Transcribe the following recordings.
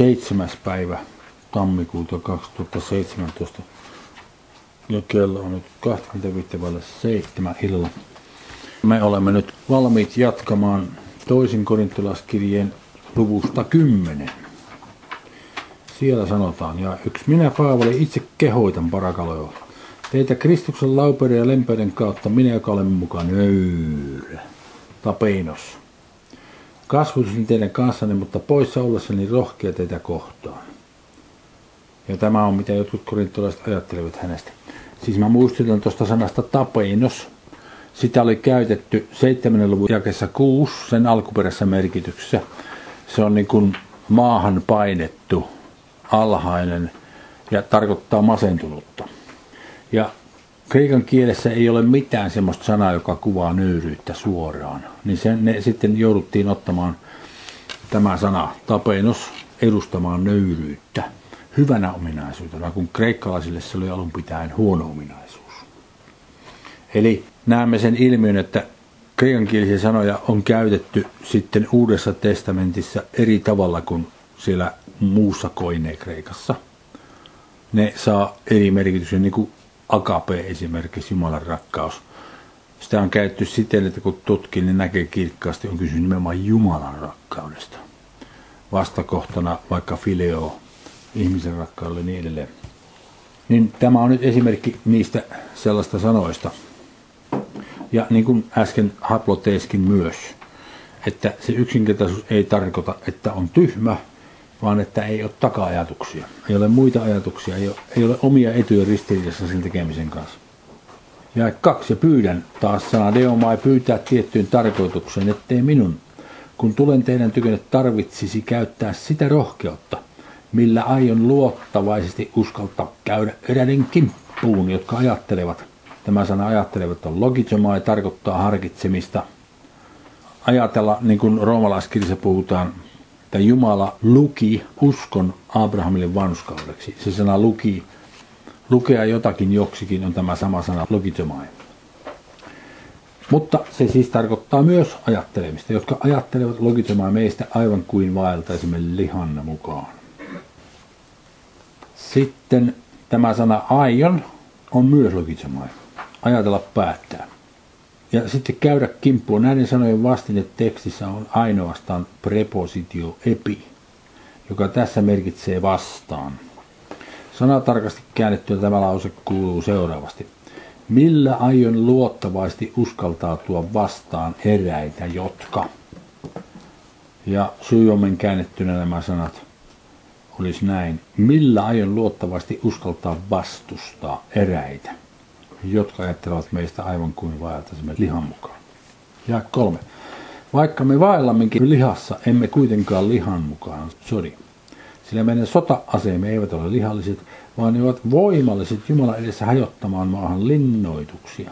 7. päivä tammikuuta 2017. Ja kello on nyt 25.7 illalla. Me olemme nyt valmiit jatkamaan toisin korintolaskirjeen luvusta 10. Siellä sanotaan, ja yksi minä Paavali itse kehoitan parakaloja. Teitä Kristuksen laupeuden ja lempeyden kautta minä, joka olen mukaan nöyrä. Tapeinos. Kasvutusin teidän kanssanne, mutta poissa ollessani rohkea teitä kohtaan. Ja tämä on mitä jotkut korintolaiset ajattelevat hänestä. Siis mä muistutan tuosta sanasta tapeinos. Sitä oli käytetty 7. luvun jakessa 6 sen alkuperäisessä merkityksessä. Se on niin kuin maahan painettu, alhainen ja tarkoittaa masentunutta. Ja kreikan kielessä ei ole mitään semmoista sanaa, joka kuvaa nöyryyttä suoraan. Niin sen, ne sitten jouduttiin ottamaan tämä sana tapeinos edustamaan nöyryyttä hyvänä ominaisuutena, kun kreikkalaisille se oli alun pitäen huono ominaisuus. Eli näemme sen ilmiön, että kreikankielisiä sanoja on käytetty sitten Uudessa testamentissa eri tavalla kuin siellä muussa koineen Kreikassa. Ne saa eri merkityksiä, niin kuin agape esimerkiksi, Jumalan rakkaus. Sitä on käytetty siten, että kun tutkii, niin näkee kirkkaasti, on kysymys nimenomaan Jumalan rakkaudesta. Vastakohtana vaikka fileo, ihmisen rakkaudelle ja niin edelleen. Niin tämä on nyt esimerkki niistä sellaista sanoista. Ja niin kuin äsken haploteeskin myös, että se yksinkertaisuus ei tarkoita, että on tyhmä, vaan että ei ole taka-ajatuksia. Ei ole muita ajatuksia, ei ole, ei ole omia etuja ristiriidassa sen tekemisen kanssa. Ja kaksi, ja pyydän taas sana deomai pyytää tiettyyn tarkoitukseen, ettei minun, kun tulen teidän tykönne tarvitsisi käyttää sitä rohkeutta, millä aion luottavaisesti uskaltaa käydä eräiden kimppuun, jotka ajattelevat. Tämä sana ajattelevat on logitsemai, tarkoittaa harkitsemista. Ajatella, niin kuin roomalaiskirjassa puhutaan, että Jumala luki uskon Abrahamille vanhuskaudeksi. Se sana luki, lukea jotakin joksikin on tämä sama sana logitsemai. Mutta se siis tarkoittaa myös ajattelemista, jotka ajattelevat logitsemaa meistä aivan kuin vaeltaisimme lihan mukaan. Sitten tämä sana aion on myös logitsemai. Ajatella päättää. Ja sitten käydä kimppuun. Näiden sanojen vastine tekstissä on ainoastaan prepositio epi, joka tässä merkitsee vastaan. Sanatarkasti käännettynä tämä lause kuuluu seuraavasti. Millä aion luottavasti uskaltautua vastaan eräitä, jotka? Ja syyommen käännettynä nämä sanat olisi näin. Millä aion luottavasti uskaltaa vastustaa eräitä, jotka ajattelevat meistä aivan kuin vaeltaisimme lihan mukaan? Ja kolme. Vaikka me vaellammekin lihassa, emme kuitenkaan lihan mukaan sodi. Sillä meidän sota-aseemme eivät ole lihalliset, vaan ne ovat voimalliset Jumalan edessä hajottamaan maahan linnoituksia.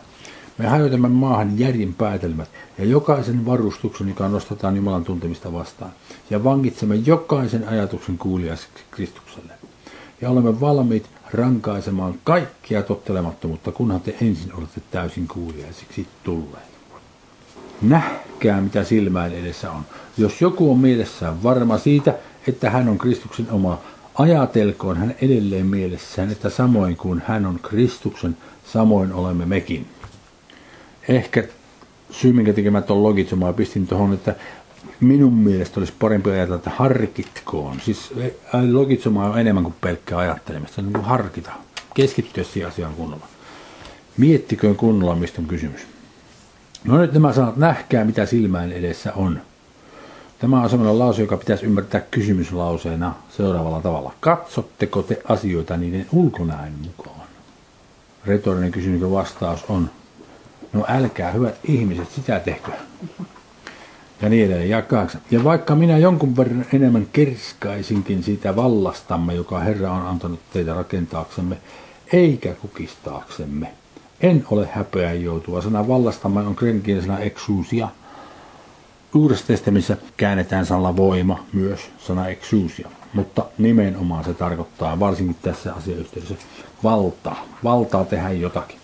Me hajotamme maahan järjen päätelmät ja jokaisen varustuksen, joka nostetaan Jumalan tuntemista vastaan. Ja vangitsemme jokaisen ajatuksen kuuliaiseksi Kristukselle. Ja olemme valmiit rankaisemaan kaikkia tottelemattomuutta, kunhan te ensin olette täysin kuuliaisiksi tulleet. Nähkää, mitä silmään edessä on. Jos joku on mielessään varma siitä, että hän on Kristuksen oma, ajatelkoon hän edelleen mielessään, että samoin kuin hän on Kristuksen, samoin olemme mekin ehkä syy, minkä tekemään tuon logitsomaan, pistin tuohon, että minun mielestä olisi parempi ajatella, että harkitkoon. Siis logitsoma on enemmän kuin pelkkää ajattelemista, niin kuin harkita, keskittyä siihen asiaan kunnolla. Miettiköön kunnolla, mistä on kysymys. No nyt nämä sanat, nähkää mitä silmään edessä on. Tämä on sellainen lause, joka pitäisi ymmärtää kysymyslauseena seuraavalla tavalla. Katsotteko te asioita niiden ulkonäön mukaan? Retorinen kysymys vastaus on No älkää hyvät ihmiset sitä tehkö. Ja niin edelleen. Ja, kahdeksan. ja vaikka minä jonkun verran enemmän kerskaisinkin siitä vallastamme, joka Herra on antanut teitä rakentaaksemme, eikä kukistaaksemme. En ole häpeä joutua. Sana vallastamme on krenkin sana exusia. Uudessa testamissa käännetään sanalla voima myös, sana exusia. Mutta nimenomaan se tarkoittaa, varsinkin tässä asiayhteydessä, valtaa. Valtaa tehdä jotakin.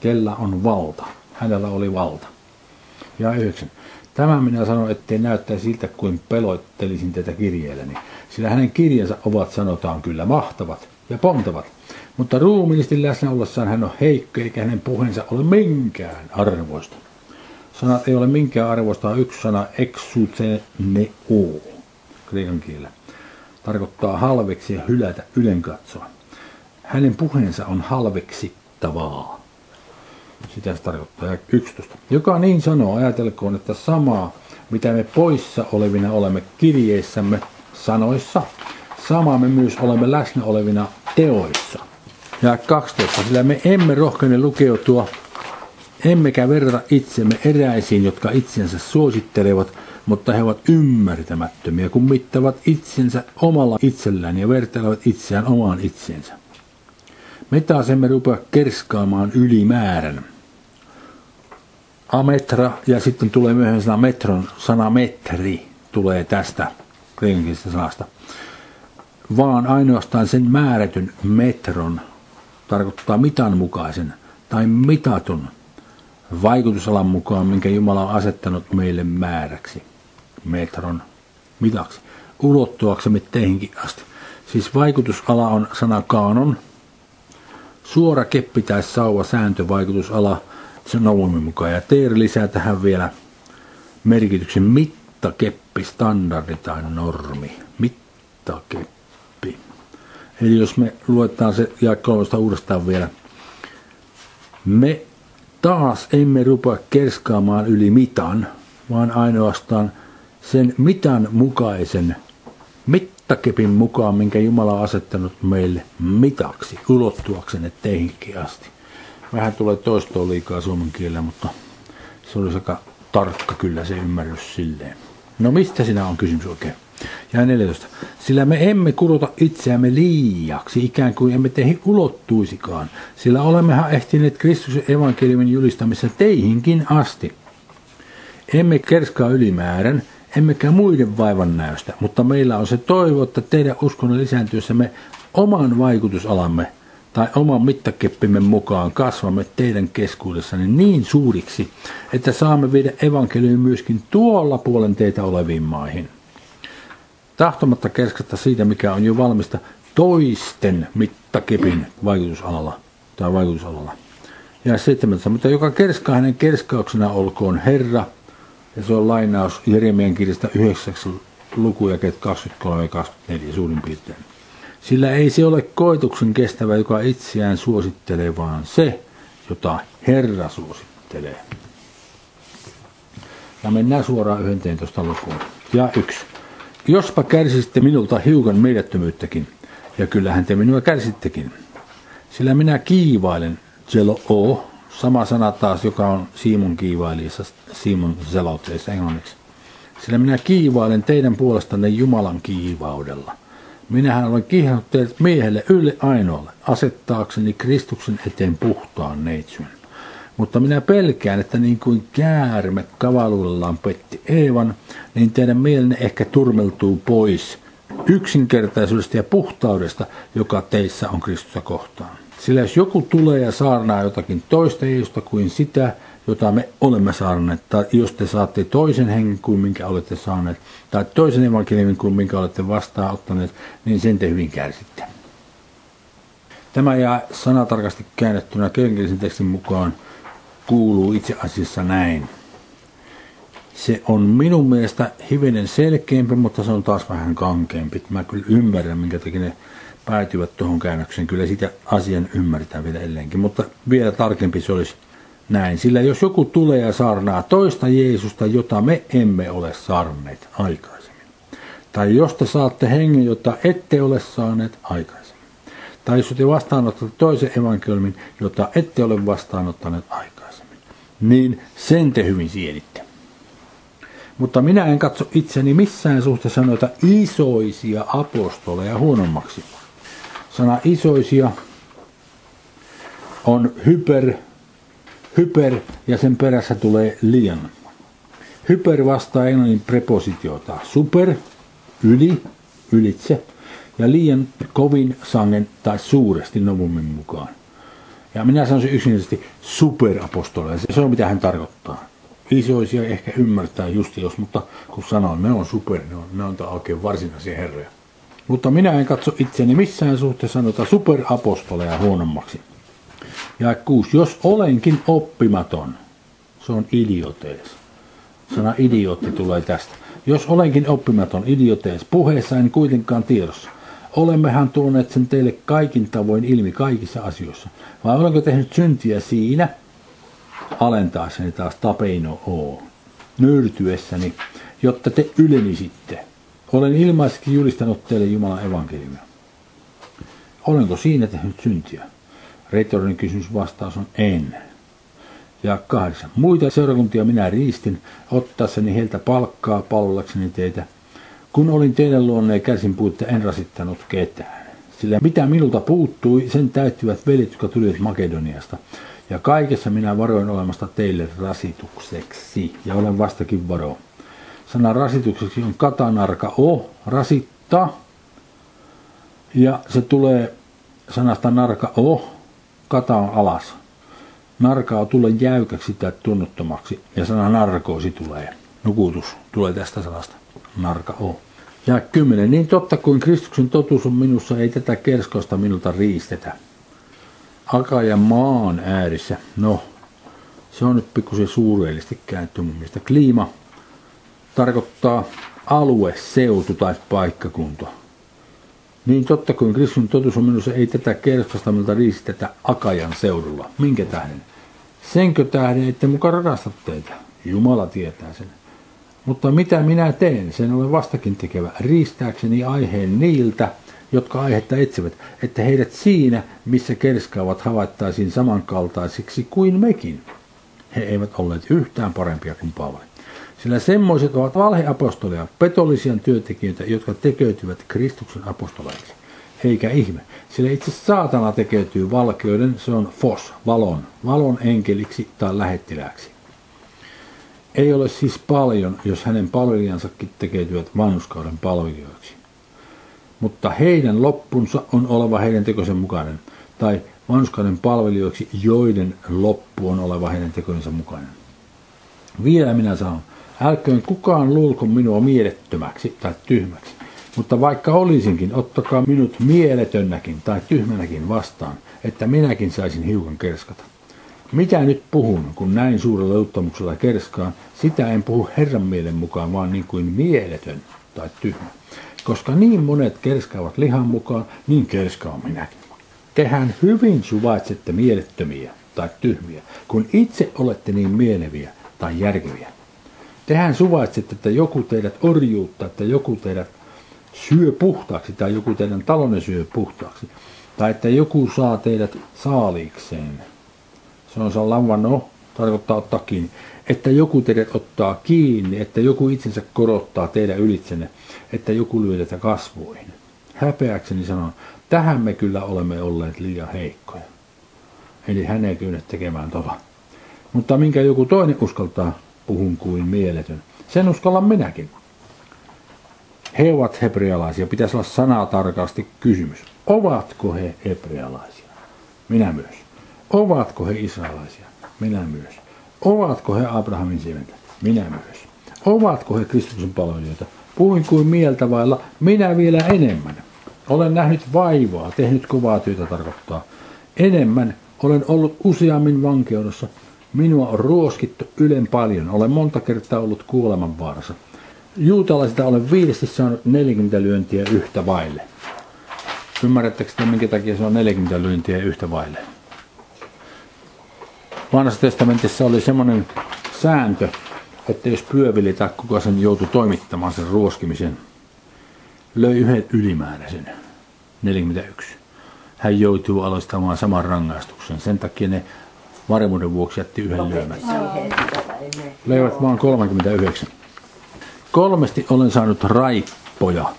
Kellä on valta? hänellä oli valta. Ja yhdeksän. Tämä minä sanon, ettei näyttää siltä, kuin peloittelisin tätä kirjeelläni, sillä hänen kirjansa ovat sanotaan kyllä mahtavat ja pontavat, mutta ruumiillisesti läsnä ollessaan hän on heikko, eikä hänen puheensa ole minkään arvoista. Sanat ei ole minkään arvoista, yksi sana exuteneo, kreikan kielellä. Tarkoittaa halveksi ja hylätä, ylenkatsoa. Hänen puheensa on halveksittavaa. Sitä se tarkoittaa. Ja 11. Joka niin sanoo, ajatelkoon, että samaa, mitä me poissa olevina olemme kirjeissämme, sanoissa, samaa me myös olemme läsnä olevina teoissa. Ja 12. Sillä me emme rohkene lukeutua, emmekä verrata itsemme eräisiin, jotka itsensä suosittelevat, mutta he ovat ymmärtämättömiä, kun mittavat itsensä omalla itsellään ja vertailevat itseään omaan itsensä. Me taas emme rupea kerskaamaan ylimäärän. Ametra ja sitten tulee myöhemmin sana metron, sana metri tulee tästä kreikankielisestä sanasta. Vaan ainoastaan sen määrätyn metron tarkoittaa mitan mukaisen tai mitatun vaikutusalan mukaan, minkä Jumala on asettanut meille määräksi, metron mitaksi, ulottuaksemme teihinkin asti. Siis vaikutusala on sana kaanon, suora keppi tai sauva sääntövaikutusala, se on Naumin mukaan. Ja Teer lisää tähän vielä merkityksen mittakeppi, standardi tai normi. Mittakeppi. Eli jos me luetaan se ja kolmesta uudestaan vielä. Me taas emme rupea kerskaamaan yli mitan, vaan ainoastaan sen mitan mukaisen mittakepin mukaan, minkä Jumala on asettanut meille mitaksi, ulottuaksenne teihinkin asti. Vähän tulee toistoa liikaa suomen kielellä, mutta se olisi aika tarkka kyllä se ymmärrys silleen. No mistä sinä on kysymys oikein? Ja 14. Sillä me emme kuluta itseämme liiaksi, ikään kuin emme teihin ulottuisikaan, sillä olemmehan ehtineet Kristuksen evankeliumin julistamissa teihinkin asti. Emme kerskaa ylimäärän, emmekä muiden vaivan näystä, mutta meillä on se toivo, että teidän uskonnon lisääntyessä oman vaikutusalamme tai oman mittakeppimme mukaan kasvamme teidän keskuudessanne niin suuriksi, että saamme viedä evankeliumin myöskin tuolla puolen teitä oleviin maihin. Tahtomatta kerskata siitä, mikä on jo valmista toisten mittakepin vaikutusalalla tai vaikutusalalla. Ja seitsemäntä, mutta joka kerskaa hänen kerskauksena olkoon Herra, ja se on lainaus Jeremian kirjasta 9 lukuja 23 ja 24 suurin piirtein. Sillä ei se ole koituksen kestävä, joka itseään suosittelee, vaan se, jota Herra suosittelee. Ja mennään suoraan 11 lukuun. Ja yksi. Jospa kärsisitte minulta hiukan meidättömyyttäkin, ja kyllähän te minua kärsittekin. Sillä minä kiivailen, Jelo O, sama sana taas, joka on Simon kiivailiessa, Simon selotteessa englanniksi. Sillä minä kiivailen teidän puolestanne Jumalan kiivaudella – Minähän olen kiihannut teidät miehelle ylle ainoalle, asettaakseni Kristuksen eteen puhtaan neitsyn. Mutta minä pelkään, että niin kuin käärme kavaluudellaan petti Eevan, niin teidän mielenne ehkä turmeltuu pois yksinkertaisuudesta ja puhtaudesta, joka teissä on Kristusta kohtaan. Sillä jos joku tulee ja saarnaa jotakin toista Jeesusta kuin sitä, jota me olemme saaneet, tai jos te saatte toisen hengen kuin minkä olette saaneet, tai toisen evankeliumin kuin minkä olette vastaanottaneet, niin sen te hyvin kärsitte. Tämä jää sanatarkasti käännettynä köynkillisen tekstin mukaan kuuluu itse asiassa näin. Se on minun mielestä hivenen selkeämpi, mutta se on taas vähän kankeampi. Mä kyllä ymmärrän, minkä takia ne päätyvät tuohon käännökseen. Kyllä sitä asian ymmärretään vielä edelleenkin, mutta vielä tarkempi se olisi näin, sillä jos joku tulee ja saarnaa toista Jeesusta, jota me emme ole saarneet aikaisemmin, tai jos te saatte hengen, jota ette ole saaneet aikaisemmin, tai jos te vastaanotatte toisen evankeliumin, jota ette ole vastaanottaneet aikaisemmin, niin sen te hyvin sieditte. Mutta minä en katso itseni missään suhteessa noita isoisia apostoleja huonommaksi. Sana isoisia on hyper hyper ja sen perässä tulee liian. Hyper vastaa englannin prepositiota. Super, yli, ylitse ja liian kovin sangen tai suuresti novumin mukaan. Ja minä sanoisin yksinkertaisesti superapostoleja. Se on mitä hän tarkoittaa. isoisia ehkä ymmärtää just jos, mutta kun sanoin, ne on super, ne on, ne on oikein varsinaisia herroja. Mutta minä en katso itseäni missään suhteessa sanota superapostoleja huonommaksi. Ja kuusi, jos olenkin oppimaton, se on idiotees. Sana idiootti tulee tästä. Jos olenkin oppimaton idiotees, puheessa en kuitenkaan tiedossa. Olemmehan tuoneet sen teille kaikin tavoin ilmi kaikissa asioissa. Vai olenko tehnyt syntiä siinä, alentaessani taas tapeino oo, nöyrtyessäni, jotta te ylenisitte. Olen ilmaisesti julistanut teille Jumalan evankeliumia. Olenko siinä tehnyt syntiä? Retorinen kysymys vastaus on en. Ja kahdeksan. Muita seurakuntia minä riistin, ottaessani heiltä palkkaa palvellakseni teitä. Kun olin teidän luonne ja kärsin puutta, en rasittanut ketään. Sillä mitä minulta puuttui, sen täyttivät veljet, jotka tulivat Makedoniasta. Ja kaikessa minä varoin olemasta teille rasitukseksi, ja olen vastakin varo. Sana rasitukseksi on katanarka o, rasitta, ja se tulee sanasta narka o, kata on alas. Narkaa tulee jäykäksi tai tunnottomaksi, ja sana narkoosi tulee. Nukutus tulee tästä sanasta. Narka o. Ja kymmenen. Niin totta kuin Kristuksen totuus on minussa, ei tätä kerskosta minulta riistetä. Akaja maan äärissä. No, se on nyt pikkusen suureellisesti kääntty mun mielestä. Kliima tarkoittaa alue, seutu tai paikkakunta. Niin totta kuin Kristus totuus on minussa, ei tätä kerskasta miltä riistetä Akajan seudulla. Minkä tähden? Senkö tähden, että mukaan rakastat teitä? Jumala tietää sen. Mutta mitä minä teen, sen olen vastakin tekevä, riistääkseni aiheen niiltä, jotka aihetta etsivät, että heidät siinä, missä kerskaavat, havaittaisiin samankaltaisiksi kuin mekin. He eivät olleet yhtään parempia kuin Paavali. Sillä semmoiset ovat valheapostoleja, petollisia työntekijöitä, jotka tekeytyvät Kristuksen apostoleiksi. Eikä ihme, sillä itse saatana tekeytyy valkeuden, se on fos, valon, valon enkeliksi tai lähettiläksi. Ei ole siis paljon, jos hänen palvelijansakin tekeytyvät vanhuskauden palvelijoiksi mutta heidän loppunsa on oleva heidän tekoisen mukainen, tai vanhuskauden palvelijoiksi, joiden loppu on oleva heidän tekojensa mukainen. Vielä minä sanon, älköön kukaan luulko minua mielettömäksi tai tyhmäksi, mutta vaikka olisinkin, ottakaa minut mieletönnäkin tai tyhmänäkin vastaan, että minäkin saisin hiukan kerskata. Mitä nyt puhun, kun näin suurella luottamuksella kerskaan, sitä en puhu Herran mielen mukaan, vaan niin kuin mieletön tai tyhmä. Koska niin monet kerskaavat lihan mukaan, niin kerskaan minäkin. Tehän hyvin suvaitsette mielettömiä tai tyhmiä, kun itse olette niin mieleviä tai järkeviä. Tehän suvaitsette, että joku teidät orjuutta, että joku teidät syö puhtaaksi tai joku teidän talonne syö puhtaaksi. Tai että joku saa teidät saaliikseen. Se on se no, tarkoittaa ottaa kiinni. Että joku teidät ottaa kiinni, että joku itsensä korottaa teidän ylitsenne että joku lyö tätä kasvoihin. Häpeäkseni sanon, tähän me kyllä olemme olleet liian heikkoja. Eli hän ei kyennyt tekemään tota. Mutta minkä joku toinen uskaltaa, puhun kuin mieletön. Sen uskallan minäkin. He ovat hebrealaisia. Pitäisi olla sanaa tarkasti kysymys. Ovatko he hebrealaisia? Minä myös. Ovatko he israelaisia? Minä myös. Ovatko he Abrahamin siementä? Minä myös. Ovatko he Kristuksen palvelijoita? Puhuin kuin mieltä vailla, minä vielä enemmän. Olen nähnyt vaivaa, tehnyt kovaa työtä tarkoittaa. Enemmän olen ollut useammin vankeudessa. Minua on ruoskittu ylen paljon. Olen monta kertaa ollut kuoleman vaarassa. Juutalaisilta olen viidesti saanut 40 lyöntiä yhtä vaille. Ymmärrättekö te, minkä takia se on 40 lyöntiä yhtä vaille? Vanhassa testamentissa oli semmoinen sääntö, että jos pyöveli tai kuka sen joutui toimittamaan sen ruoskimisen, löi yhden ylimääräisen, 41. Hän joutuu aloittamaan saman rangaistuksen. Sen takia ne varmuuden vuoksi jätti yhden lyömät. Löivät vaan 39. Kolmesti olen saanut raippoja.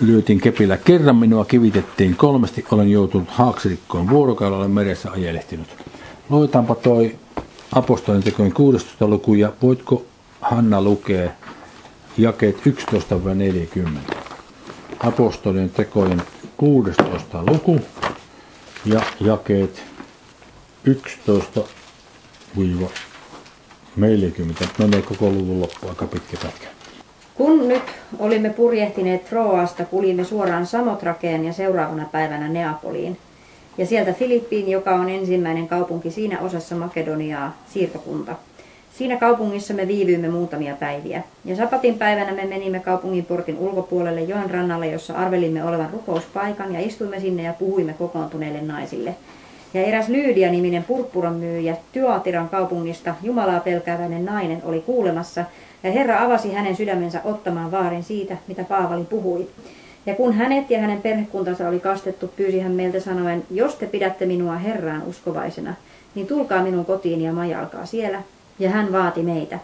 Lyötiin kepillä. Kerran minua kivitettiin. Kolmesti olen joutunut haaksirikkoon. Vuorokaudella olen meressä ajelehtinut. Luetaanpa toi apostolien tekojen 16. luku ja voitko Hanna lukea jakeet 11-40. Apostolien tekojen 16. luku ja jakeet 11 40, menee koko luvun loppu aika pitkä pätkä. Kun nyt olimme purjehtineet Troasta, kulimme suoraan Samotrakeen ja seuraavana päivänä Neapoliin. Ja sieltä Filippiin, joka on ensimmäinen kaupunki siinä osassa Makedoniaa, siirtokunta. Siinä kaupungissa me viivyimme muutamia päiviä. Ja sapatin päivänä me menimme kaupungin portin ulkopuolelle joen rannalle, jossa arvelimme olevan rukouspaikan ja istuimme sinne ja puhuimme kokoontuneille naisille. Ja eräs Lyydia-niminen purppuran myyjä Tyatiran kaupungista, Jumalaa pelkääväinen nainen, oli kuulemassa, ja Herra avasi hänen sydämensä ottamaan vaarin siitä, mitä Paavali puhui. Ja kun hänet ja hänen perhekuntansa oli kastettu, pyysi hän meiltä sanoen, jos te pidätte minua Herraan uskovaisena, niin tulkaa minun kotiin ja majalkaa siellä. Ja hän vaati meitä.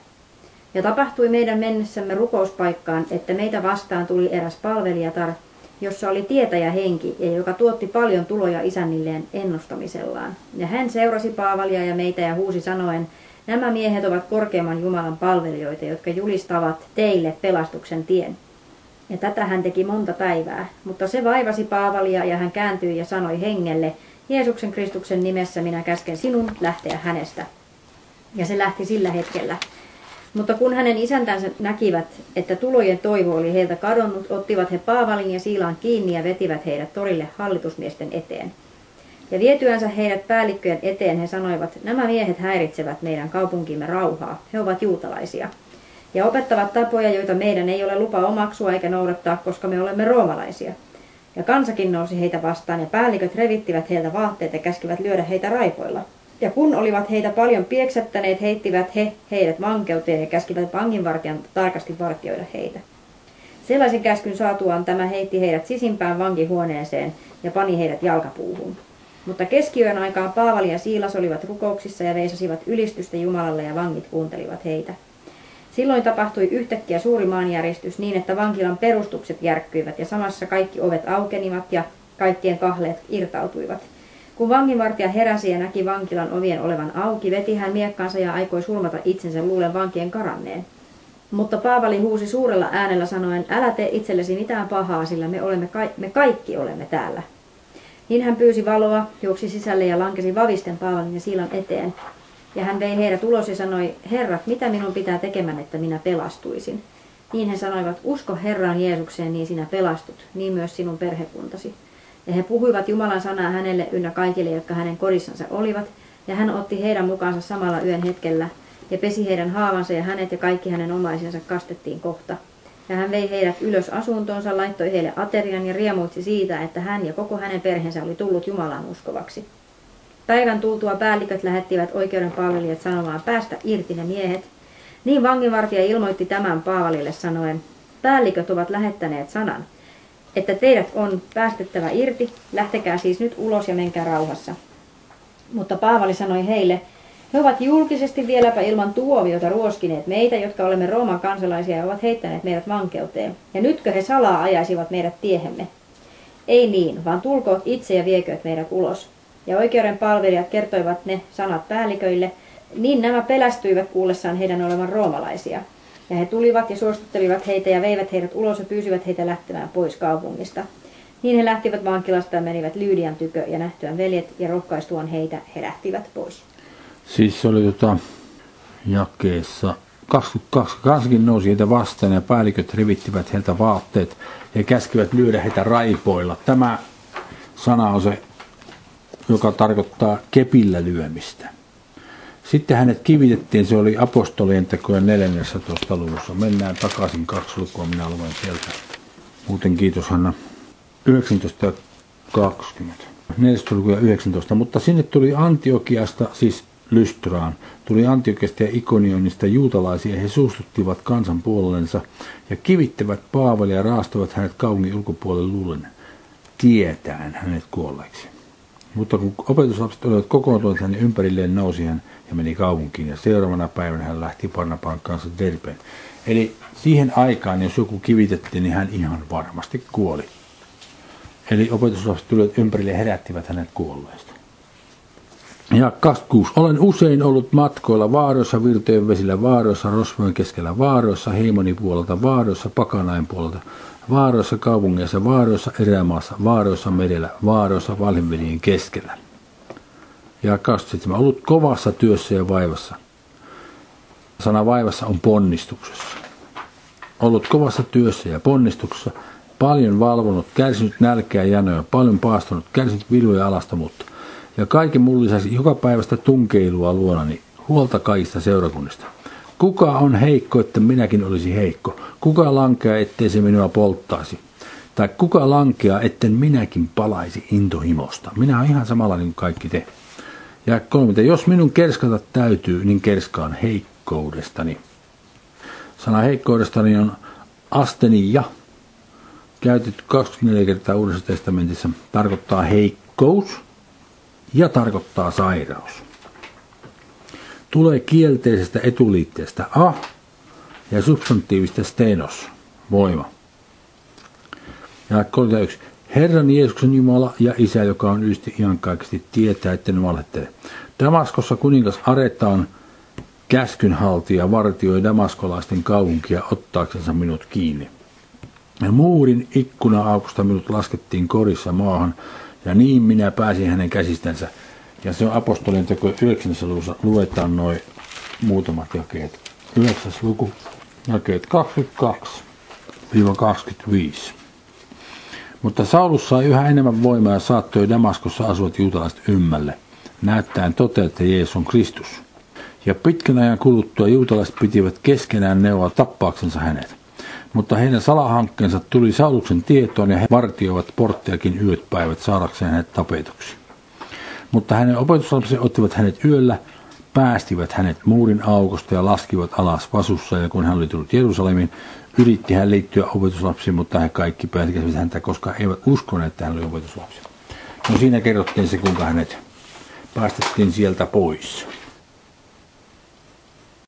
Ja tapahtui meidän mennessämme rukouspaikkaan, että meitä vastaan tuli eräs palvelijatar, jossa oli tietäjä henki ja joka tuotti paljon tuloja isännilleen ennustamisellaan. Ja hän seurasi Paavalia ja meitä ja huusi sanoen, nämä miehet ovat korkeamman Jumalan palvelijoita, jotka julistavat teille pelastuksen tien. Ja tätä hän teki monta päivää, mutta se vaivasi Paavalia ja hän kääntyi ja sanoi hengelle, Jeesuksen Kristuksen nimessä minä käsken sinun lähteä hänestä. Ja se lähti sillä hetkellä. Mutta kun hänen isäntänsä näkivät, että tulojen toivo oli heiltä kadonnut, ottivat he Paavalin ja Siilan kiinni ja vetivät heidät torille hallitusmiesten eteen. Ja vietyänsä heidät päällikköjen eteen he sanoivat, nämä miehet häiritsevät meidän kaupunkimme rauhaa, he ovat juutalaisia. Ja opettavat tapoja, joita meidän ei ole lupa omaksua eikä noudattaa, koska me olemme roomalaisia. Ja kansakin nousi heitä vastaan ja päälliköt revittivät heiltä vaatteet ja käskivät lyödä heitä raipoilla. Ja kun olivat heitä paljon pieksättäneet, heittivät he heidät vankeuteen ja käskivät vanginvartijan tarkasti vartioida heitä. Sellaisen käskyn saatuaan tämä heitti heidät sisimpään vankihuoneeseen ja pani heidät jalkapuuhun. Mutta keskiyön aikaan Paavali ja Siilas olivat rukouksissa ja veisasivat ylistystä Jumalalle ja vangit kuuntelivat heitä. Silloin tapahtui yhtäkkiä suuri maanjäristys niin, että vankilan perustukset järkkyivät ja samassa kaikki ovet aukenivat ja kaikkien kahleet irtautuivat. Kun vanginvartija heräsi ja näki vankilan ovien olevan auki, veti hän miekkansa ja aikoi surmata itsensä luulen vankien karanneen. Mutta Paavali huusi suurella äänellä sanoen, älä tee itsellesi mitään pahaa, sillä me, olemme ka- me kaikki olemme täällä. Niin hän pyysi valoa, juoksi sisälle ja lankesi vavisten Paavalin ja Siilan eteen. Ja hän vei heidät ulos ja sanoi, herrat, mitä minun pitää tekemään, että minä pelastuisin? Niin he sanoivat, usko Herran Jeesukseen, niin sinä pelastut, niin myös sinun perhekuntasi. Ja he puhuivat Jumalan sanaa hänelle ynnä kaikille, jotka hänen kodissansa olivat, ja hän otti heidän mukaansa samalla yön hetkellä, ja pesi heidän haavansa, ja hänet ja kaikki hänen omaisensa kastettiin kohta. Ja hän vei heidät ylös asuntoonsa, laittoi heille aterian ja riemuitsi siitä, että hän ja koko hänen perheensä oli tullut Jumalan uskovaksi. Päivän tultua päälliköt lähettivät oikeuden palvelijat sanomaan päästä irti ne miehet. Niin vanginvartija ilmoitti tämän Paavalille sanoen, päälliköt ovat lähettäneet sanan, että teidät on päästettävä irti, lähtekää siis nyt ulos ja menkää rauhassa. Mutta Paavali sanoi heille, he ovat julkisesti vieläpä ilman tuomiota ruoskineet meitä, jotka olemme Rooman kansalaisia ja ovat heittäneet meidät vankeuteen. Ja nytkö he salaa ajaisivat meidät tiehemme? Ei niin, vaan tulkoot itse ja viekööt meidät ulos. Ja oikeuden palvelijat kertoivat ne sanat päälliköille, niin nämä pelästyivät kuullessaan heidän olevan roomalaisia. Ja he tulivat ja suostuttelivat heitä ja veivät heidät ulos ja pyysivät heitä lähtemään pois kaupungista. Niin he lähtivät vankilasta ja menivät Lyydian tykö ja nähtyään veljet ja rohkaistuaan heitä he lähtivät pois. Siis se oli tota, jakeessa 22. Kansakin nousi heitä vastaan ja päälliköt revittivät heiltä vaatteet ja käskivät lyödä heitä raipoilla. Tämä sana on se, joka tarkoittaa kepillä lyömistä. Sitten hänet kivitettiin, se oli apostolien tekojen 14. luvussa. Mennään takaisin kaksi lukua, minä luen sieltä. Muuten kiitos Hanna. 19 ja 20. 14. luku ja 19. Mutta sinne tuli Antiokiasta, siis Lystraan, tuli Antiokiasta ja Ikonionista juutalaisia. He suustuttivat kansan puolensa ja kivittävät Paavalia ja raastavat hänet kaupungin ulkopuolelle luulen tietäen hänet kuolleeksi. Mutta kun opetuslapset olivat kokoontuneet hänen ympärilleen, nousi hän ja meni kaupunkiin. Ja seuraavana päivänä hän lähti Barnaban kanssa Derpeen. Eli siihen aikaan, jos joku kivitettiin, niin hän ihan varmasti kuoli. Eli opetuslapset tulivat ympärille ja herättivät hänet kuolleista. Ja 26. Olen usein ollut matkoilla vaaroissa, virtojen vesillä vaaroissa, rosvojen keskellä vaaroissa, heimoni puolelta vaaroissa, pakanain puolelta vaaroissa, kaupungeissa vaaroissa, erämaassa vaaroissa, merellä vaaroissa, valhinvelien keskellä ja 27. Ollut kovassa työssä ja vaivassa. Sana vaivassa on ponnistuksessa. Ollut kovassa työssä ja ponnistuksessa, paljon valvonut, kärsinyt nälkeä ja janoja, paljon paastunut, kärsinyt viljoja alastamuutta. Ja kaiken muun lisäksi joka päivästä tunkeilua luonani, huolta kaikista seurakunnista. Kuka on heikko, että minäkin olisi heikko? Kuka lankeaa, ettei se minua polttaisi? Tai kuka lankeaa, etten minäkin palaisi intohimosta? Minä olen ihan samanlainen kuin kaikki te. Ja kolmita, jos minun kerskata täytyy, niin kerskaan heikkoudestani. Sana heikkoudestani on asteni ja käytetty 24 kertaa Uudessa testamentissa. Tarkoittaa heikkous ja tarkoittaa sairaus. Tulee kielteisestä etuliitteestä a ja substantiivista stenos, voima. Ja 31. Herran Jeesuksen Jumala ja Isä, joka on ysti iankaikkisesti, tietää, että ne valehtele. Damaskossa kuningas Aretaan käskynhaltija vartioi damaskolaisten kaupunkia ottaaksensa minut kiinni. Ja muurin ikkuna-aukosta minut laskettiin korissa maahan, ja niin minä pääsin hänen käsistänsä. Ja se on apostolien teko 9. luvussa, luetaan noin muutamat jakeet. 9. luku, jakeet 22-25. Mutta Saulus sai yhä enemmän voimaa ja saattoi Damaskossa asuvat juutalaiset ymmälle, näyttäen toteen, että Jeesus on Kristus. Ja pitkän ajan kuluttua juutalaiset pitivät keskenään neuvoa tappaaksensa hänet. Mutta heidän salahankkeensa tuli Sauluksen tietoon ja he vartioivat porttiakin yöt päivät saadakseen hänet tapetuksi. Mutta hänen opetuslapsensa ottivat hänet yöllä, päästivät hänet muurin aukosta ja laskivat alas vasussa ja kun hän oli tullut Jerusalemiin, yritti hän liittyä opetuslapsiin, mutta he kaikki pääsikäsivät häntä, koska he eivät uskoneet, että hän oli opetuslapsi. No siinä kerrottiin se, kuinka hänet päästettiin sieltä pois.